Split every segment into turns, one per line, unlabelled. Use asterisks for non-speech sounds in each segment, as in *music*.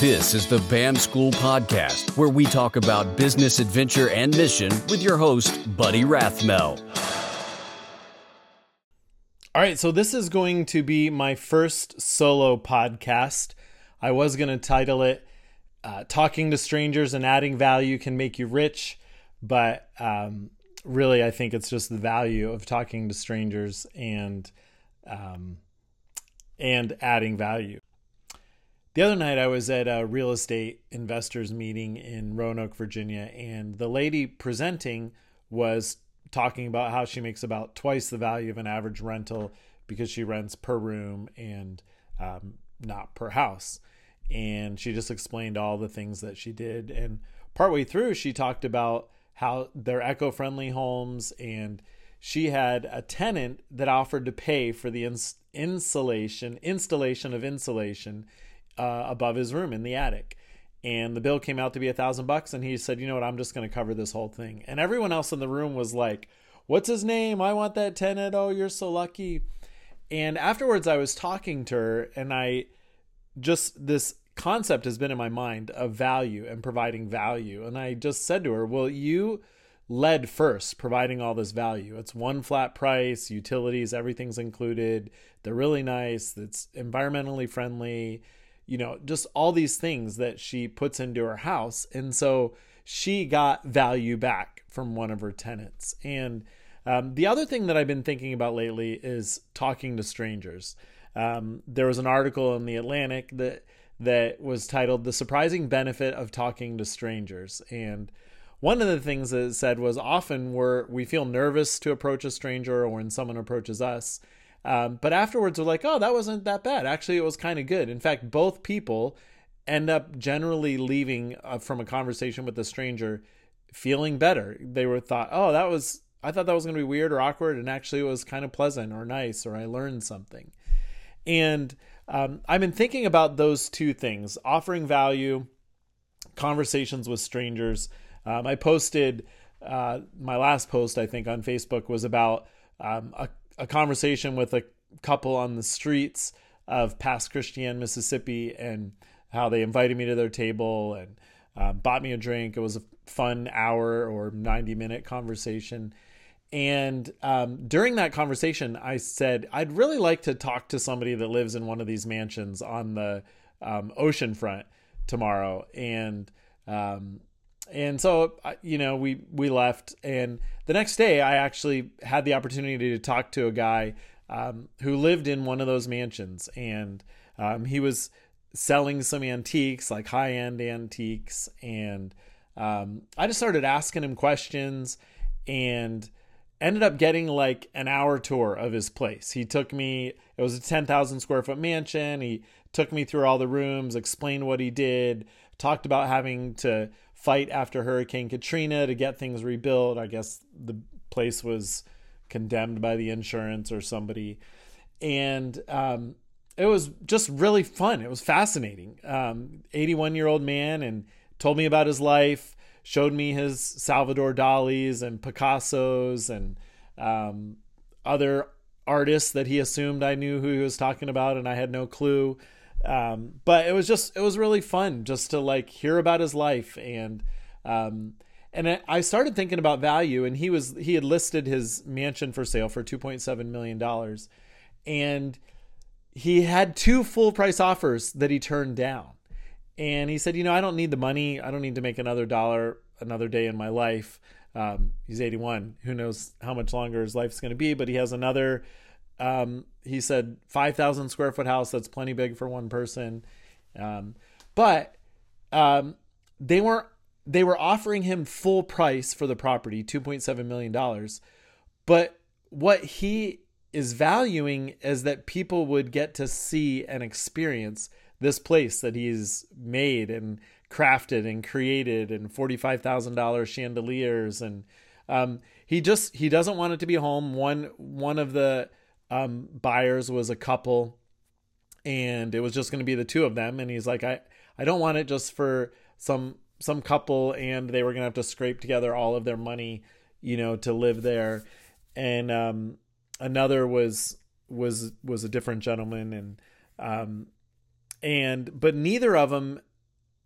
This is the BAM School Podcast, where we talk about business adventure and mission with your host, Buddy Rathmel.
All right, so this is going to be my first solo podcast. I was going to title it uh, Talking to Strangers and Adding Value Can Make You Rich, but um, really, I think it's just the value of talking to strangers and um, and adding value. The other night, I was at a real estate investors meeting in Roanoke, Virginia, and the lady presenting was talking about how she makes about twice the value of an average rental because she rents per room and um, not per house. And she just explained all the things that she did. And partway through, she talked about how they're eco friendly homes and she had a tenant that offered to pay for the ins- insulation installation of insulation uh, above his room in the attic. And the bill came out to be a thousand bucks and he said you know what? I'm just going to cover this whole thing. And everyone else in the room was like what's his name? I want that tenant. Oh you're so lucky. And afterwards i was talking to her and i just this concept has been in my mind of value and providing value. And i just said to her well you led first providing all this value. It's one flat price utilities everything's included. They're really nice. It's environmentally friendly you know, just all these things that she puts into her house. And so she got value back from one of her tenants. And um, the other thing that I've been thinking about lately is talking to strangers. Um, there was an article in the Atlantic that that was titled "The Surprising Benefit of Talking to Strangers," and one of the things that it said was often we're we feel nervous to approach a stranger or when someone approaches us um, but afterwards, we're like, oh, that wasn't that bad. Actually, it was kind of good. In fact, both people end up generally leaving uh, from a conversation with a stranger feeling better. They were thought, oh, that was, I thought that was going to be weird or awkward. And actually, it was kind of pleasant or nice, or I learned something. And um, I've been thinking about those two things offering value, conversations with strangers. Um, I posted uh, my last post, I think, on Facebook was about um, a a conversation with a couple on the streets of Pass Christian, Mississippi, and how they invited me to their table and uh, bought me a drink. It was a fun hour or 90 minute conversation. And um, during that conversation, I said, I'd really like to talk to somebody that lives in one of these mansions on the um, ocean front tomorrow. And um, and so you know we we left and the next day i actually had the opportunity to talk to a guy um, who lived in one of those mansions and um, he was selling some antiques like high-end antiques and um, i just started asking him questions and ended up getting like an hour tour of his place. He took me it was a 10000 square foot mansion. He took me through all the rooms explained what he did talked about having to fight after Hurricane Katrina to get things rebuilt. I guess the place was condemned by the insurance or somebody. And um, it was just really fun. It was fascinating. 81 um, year old man and told me about his life, showed me his Salvador Dali's and Picasso's and um, other artists that he assumed I knew who he was talking about, and I had no clue. Um, but it was just it was really fun just to like hear about his life and um, and I started thinking about value and he was he had listed his mansion for sale for 2.7 million dollars and he had two full price offers that he turned down. And he said you know I don't need the money. I don't need to make another dollar another day in my life. Um, he's 81 who knows how much longer his life's going to be but he has another um, he said 5,000 square foot house. That's plenty big for one person. Um, but um, they weren't. They were offering him full price for the property, two point seven million dollars. But what he is valuing is that people would get to see and experience this place that he's made and crafted and created and $45,000 chandeliers and um, he just he doesn't want it to be home one one of the um, buyers was a couple and it was just going to be the two of them and he's like i i don't want it just for some some couple and they were going to have to scrape together all of their money you know to live there and um another was was was a different gentleman and um and but neither of them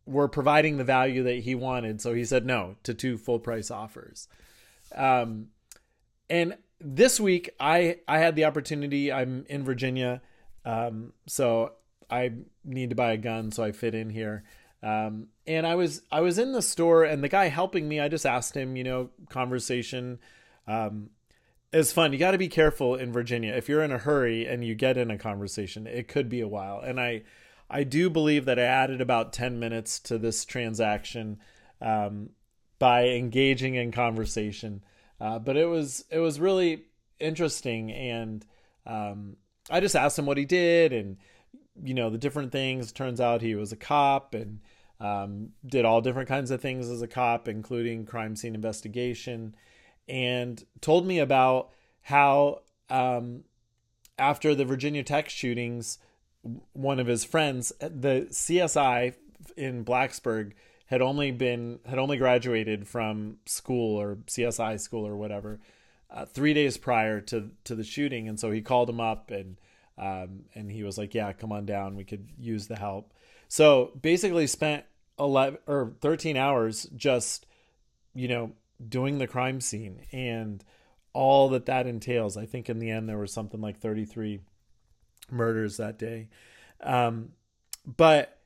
were providing the value that he wanted. So he said no to two full price offers. Um, and this week I I had the opportunity. I'm in Virginia, um, so I need to buy a gun, so I fit in here. Um, and I was I was in the store, and the guy helping me, I just asked him, you know, conversation. Um, is fun. You got to be careful in Virginia. If you're in a hurry and you get in a conversation, it could be a while. And I, I do believe that I added about ten minutes to this transaction um, by engaging in conversation. Uh, but it was it was really interesting, and um, I just asked him what he did, and you know the different things. Turns out he was a cop and um, did all different kinds of things as a cop, including crime scene investigation, and told me about how um, after the Virginia Tech shootings, one of his friends, the CSI in Blacksburg, had only been had only graduated from school or CSI school or whatever uh, three days prior to to the shooting, and so he called him up and um, and he was like, "Yeah, come on down. We could use the help." So basically, spent eleven or thirteen hours just you know doing the crime scene and all that that entails. I think in the end there was something like thirty three murders that day, um, but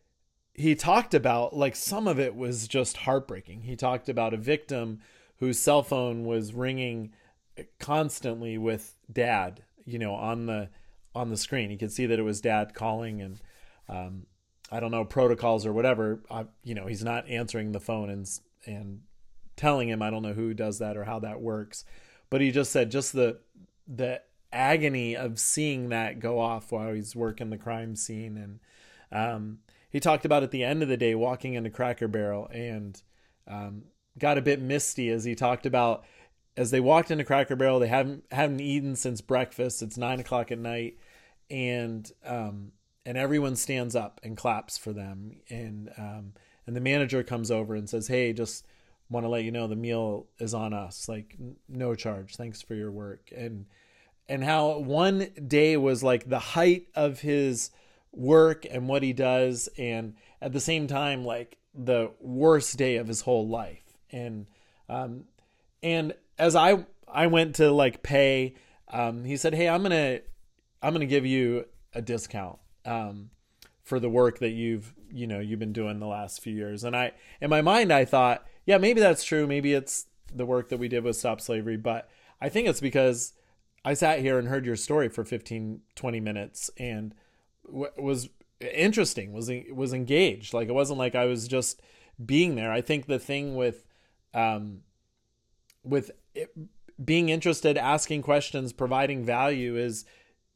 he talked about like some of it was just heartbreaking. He talked about a victim whose cell phone was ringing constantly with dad, you know, on the on the screen. He could see that it was dad calling and um, I don't know protocols or whatever. I, you know, he's not answering the phone and and telling him I don't know who does that or how that works. But he just said just the the agony of seeing that go off while he's working the crime scene and um, he talked about at the end of the day walking into Cracker Barrel and um, got a bit misty as he talked about as they walked into Cracker Barrel. They haven't haven't eaten since breakfast. It's nine o'clock at night, and um, and everyone stands up and claps for them. And um, and the manager comes over and says, "Hey, just want to let you know the meal is on us. Like no charge. Thanks for your work." And and how one day was like the height of his work and what he does and at the same time like the worst day of his whole life. And um and as i i went to like pay um he said hey i'm gonna i'm gonna give you a discount um for the work that you've you know you've been doing the last few years. And i in my mind i thought yeah maybe that's true. Maybe it's the work that we did with stop slavery. But i think it's because i sat here and heard your story for 15 20 minutes and was interesting was was engaged. Like it wasn't like i was just being there. I think the thing with um with it, being interested asking questions providing value is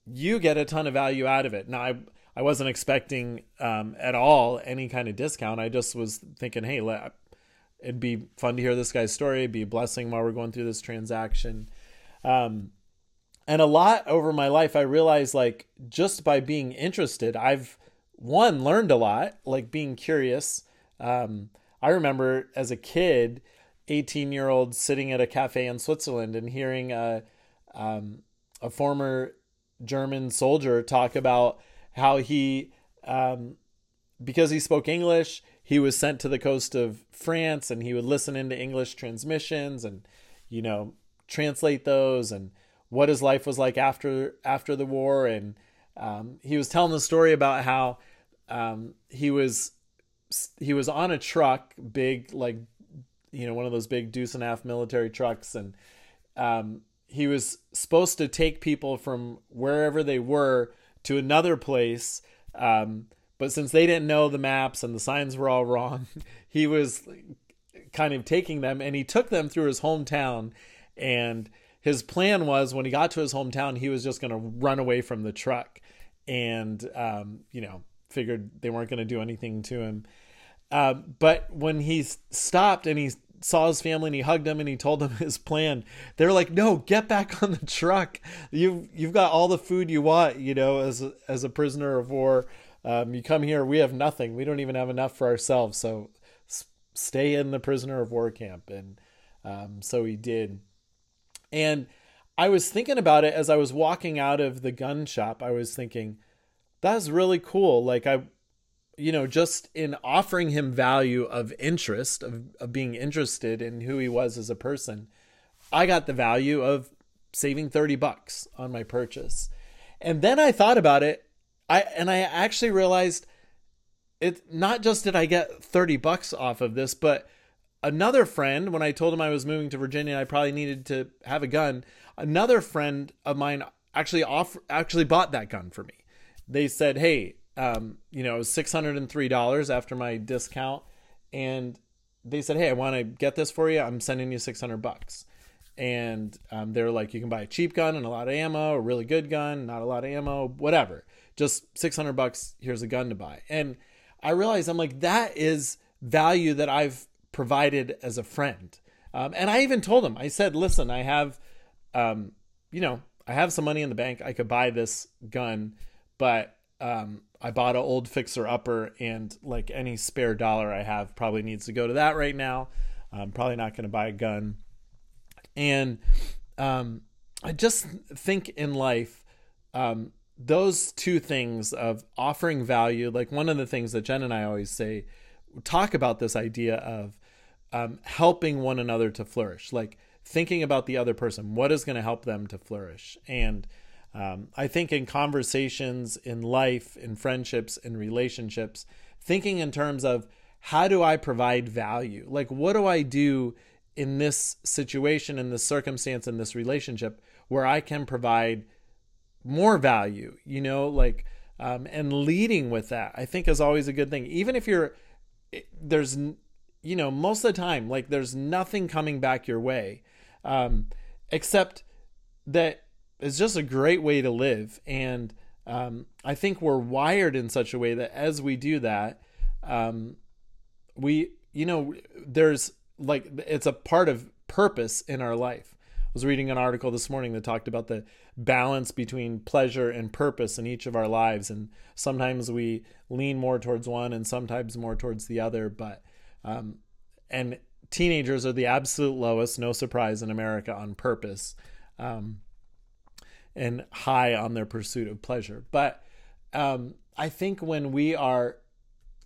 you get a ton of value out of it. Now i i wasn't expecting um at all any kind of discount. I just was thinking hey let, it'd be fun to hear this guy's story. It'd be a blessing while we're going through this transaction. Um and a lot over my life i realized like just by being interested i've one learned a lot like being curious. Um, i remember as a kid 18 year old sitting at a cafe in switzerland and hearing a, um, a former german soldier talk about how he um, because he spoke english he was sent to the coast of france and he would listen into english transmissions and you know translate those and what his life was like after after the war, and um, he was telling the story about how um, he was he was on a truck, big like you know one of those big deuce and a half military trucks, and um, he was supposed to take people from wherever they were to another place. Um, but since they didn't know the maps and the signs were all wrong, *laughs* he was kind of taking them, and he took them through his hometown, and his plan was when he got to his hometown, he was just going to run away from the truck, and um, you know, figured they weren't going to do anything to him. Uh, but when he stopped and he saw his family and he hugged them and he told them *laughs* his plan, they're like, "No, get back on the truck. You've you've got all the food you want. You know, as a, as a prisoner of war, um, you come here. We have nothing. We don't even have enough for ourselves. So s- stay in the prisoner of war camp." And um, so he did. And I was thinking about it as I was walking out of the gun shop. I was thinking, that's really cool. Like I you know, just in offering him value of interest, of, of being interested in who he was as a person, I got the value of saving 30 bucks on my purchase. And then I thought about it. I and I actually realized it not just did I get 30 bucks off of this, but another friend, when I told him I was moving to Virginia, I probably needed to have a gun. Another friend of mine actually off actually bought that gun for me. They said, "Hey, um, you know, it was six hundred and three dollars after my discount," and they said, "Hey, I want to get this for you. I'm sending you six hundred bucks." And um, they're like, "You can buy a cheap gun and a lot of ammo, a really good gun, not a lot of ammo, whatever. Just six hundred bucks. Here's a gun to buy." And I realized I'm like, that is value that I've provided as a friend. Um, and I even told him, I said, "Listen, I have, um, you know, I have some money in the bank. I could buy this gun, but um, I bought an old fixer upper, and like any spare dollar I have probably needs to go to that right now. I'm probably not going to buy a gun. And um, I just think in life, um, those two things of offering value, like one of the things that Jen and I always say, talk about this idea of um, helping one another to flourish. Like thinking about the other person what is going to help them to flourish and um, i think in conversations in life in friendships in relationships thinking in terms of how do i provide value like what do i do in this situation in this circumstance in this relationship where i can provide more value you know like um, and leading with that i think is always a good thing even if you're there's you know most of the time like there's nothing coming back your way um, except that it's just a great way to live. And um, I think we're wired in such a way that as we do that, um, we, you know, there's like, it's a part of purpose in our life. I was reading an article this morning that talked about the balance between pleasure and purpose in each of our lives. And sometimes we lean more towards one and sometimes more towards the other. But, um, and teenagers are the absolute lowest, no surprise, in America on purpose, um, and high on their pursuit of pleasure. But um, I think when we are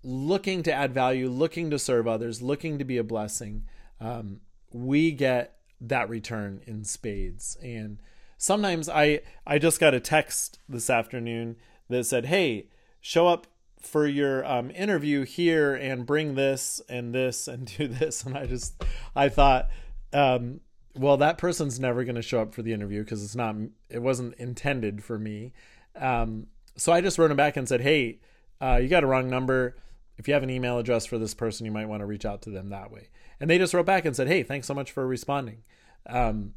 looking to add value, looking to serve others, looking to be a blessing, um, we get that return in spades. And sometimes I I just got a text this afternoon that said, "Hey, show up for your um, interview here and bring this and this and *laughs* do this. And i just i thought um, well that person's never going to show up for the interview because it's not it wasn't intended for me. Um, so i just wrote him back and said hey uh, you got a wrong number. If you have an email address for this person you might want to reach out to them that way. And they just wrote back and said hey thanks so much for responding. Um,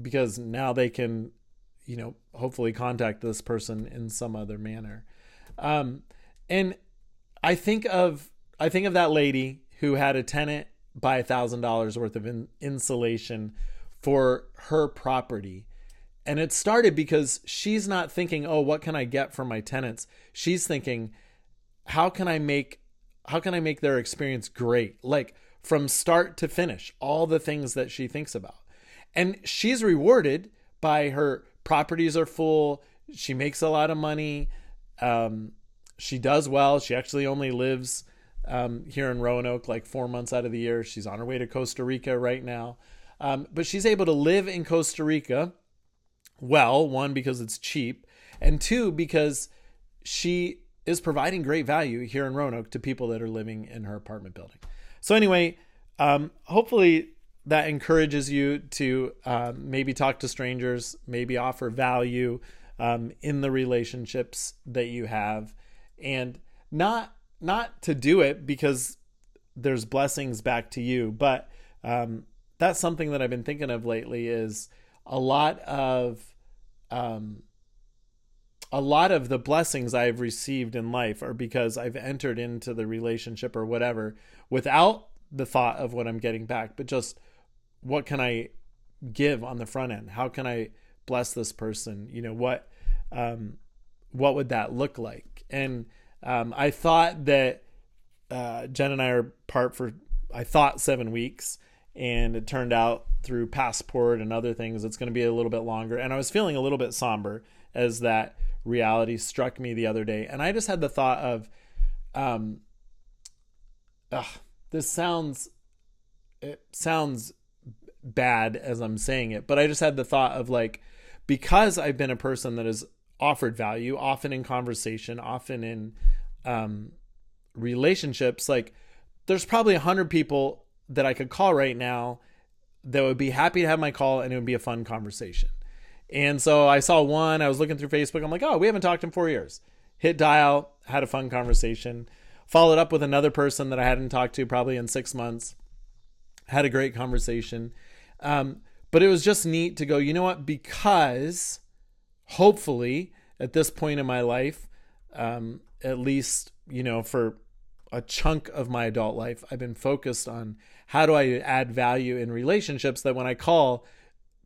because now they can you know hopefully contact this person in some other manner. Um, and I think of I think of that lady who had a tenant buy a thousand dollars worth of in, insulation for her property. And it started because she's not thinking, oh, what can I get from my tenants? She's thinking, how can I make how can I make their experience great? Like from start to finish, all the things that she thinks about. And she's rewarded by her properties are full, she makes a lot of money. Um, she does well. She actually only lives um, here in Roanoke like four months out of the year. She's on her way to Costa Rica right now. Um, but she's able to live in Costa Rica well, one, because it's cheap, and two, because she is providing great value here in Roanoke to people that are living in her apartment building. So, anyway, um, hopefully that encourages you to uh, maybe talk to strangers, maybe offer value um, in the relationships that you have and not not to do it because there's blessings back to you, but um, that's something that I've been thinking of lately. Is a lot of um, a lot of the blessings I've received in life are because I've entered into the relationship or whatever without the thought of what I'm getting back, but just what can I give on the front end? How can I bless this person? You know what um, what would that look like? And um, I thought that uh, Jen and I are part for I thought seven weeks, and it turned out through passport and other things it's going to be a little bit longer. And I was feeling a little bit somber as that reality struck me the other day, and I just had the thought of um, ugh, this sounds it sounds bad as I'm saying it, but I just had the thought of like because I've been a person that has offered value, often in conversation, often in um, relationships. Like there's probably a hundred people that I could call right now that would be happy to have my call and it would be a fun conversation. And so I saw one, I was looking through Facebook. I'm like, oh, we haven't talked in four years. Hit dial, had a fun conversation followed up with another person that I hadn't talked to probably in six months. Had a great conversation. Um, but it was just neat to go, you know what? Because hopefully at this point in my life, um, at least, you know, for a chunk of my adult life, I've been focused on how do I add value in relationships that when I call,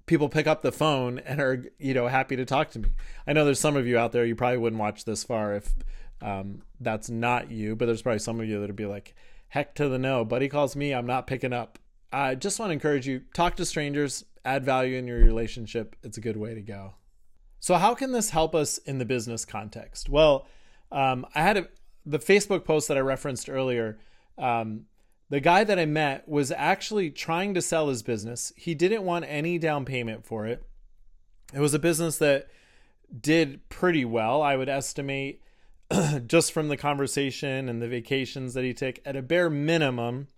people pick up the phone and are, you know, happy to talk to me. I know there's some of you out there, you probably wouldn't watch this far if um, that's not you, but there's probably some of you that would be like, heck to the no. Buddy calls me, I'm not picking up. I just want to encourage you talk to strangers, add value in your relationship. It's a good way to go. So, how can this help us in the business context? Well, um, I had a, the Facebook post that I referenced earlier. Um, the guy that I met was actually trying to sell his business. He didn't want any down payment for it. It was a business that did pretty well. I would estimate *clears throat* just from the conversation and the vacations that he took, at a bare minimum,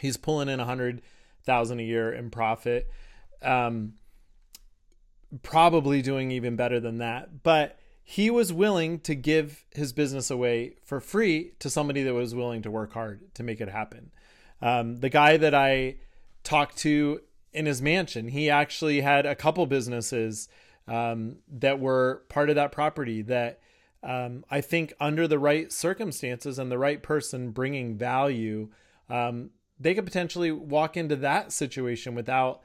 he's pulling in a hundred thousand a year in profit. Um, probably doing even better than that, but he was willing to give his business away for free to somebody that was willing to work hard to make it happen. Um, the guy that I talked to in his mansion, he actually had a couple businesses um, that were part of that property that um, I think under the right circumstances and the right person bringing value, um, they could potentially walk into that situation without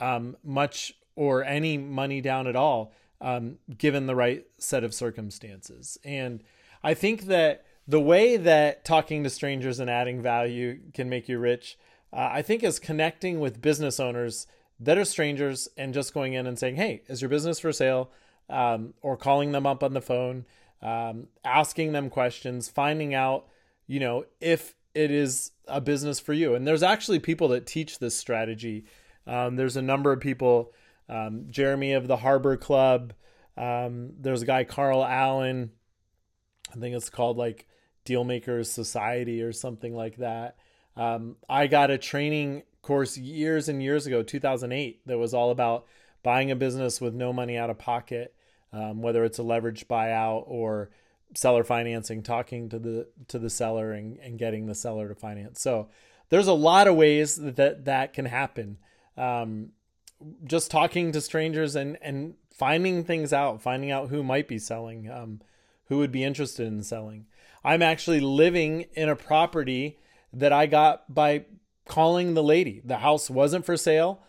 um, much or any money down at all, um, given the right set of circumstances. And I think that the way that talking to strangers and adding value can make you rich, uh, I think, is connecting with business owners that are strangers and just going in and saying, "Hey, is your business for sale?" Um, or calling them up on the phone um, asking them questions, finding out, you know, if it is a business for you. And there's actually people that teach this strategy. Um, there's a number of people, um, Jeremy of the Harbor Club. Um, there's a guy, Carl Allen. I think it's called like Dealmakers Society or something like that. Um, I got a training course years and years ago, 2008, that was all about buying a business with no money out of pocket um, whether it's a leveraged buyout or seller financing, talking to the to the seller and, and getting the seller to finance. So there's a lot of ways that that, that can happen. Um, just talking to strangers and and finding things out, finding out who might be selling, um, who would be interested in selling. I'm actually living in a property that I got by calling the lady. The house wasn't for sale.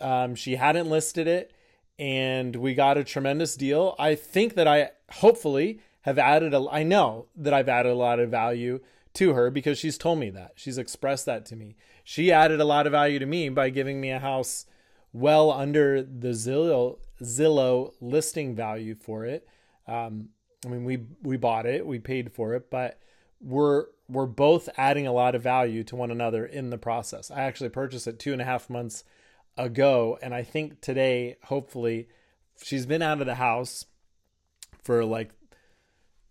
Um, she hadn't listed it and we got a tremendous deal. I think that I hopefully have added a I know that I've added a lot of value to her because she's told me that. She's expressed that to me. She added a lot of value to me by giving me a house well under the Zillow Zillow listing value for it. Um, I mean, we we bought it, we paid for it, but we're we're both adding a lot of value to one another in the process. I actually purchased it two and a half months ago. And I think today, hopefully, she's been out of the house for like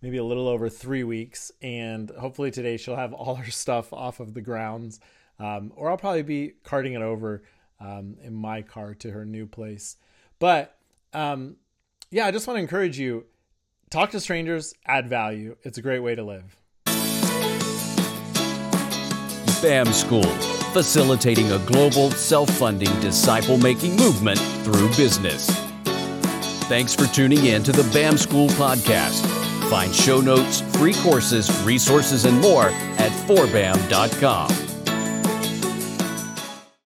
maybe a little over three weeks. And hopefully today she'll have all her stuff off of the grounds. Um, or I'll probably be carting it over um, in my car to her new place. But um, yeah, I just want to encourage you talk to strangers, add value. It's a great way to live.
BAM School facilitating a global, self funding, disciple making movement through business. Thanks for tuning in to the BAM School podcast. Find show notes, free courses, resources, and more at forbam.com.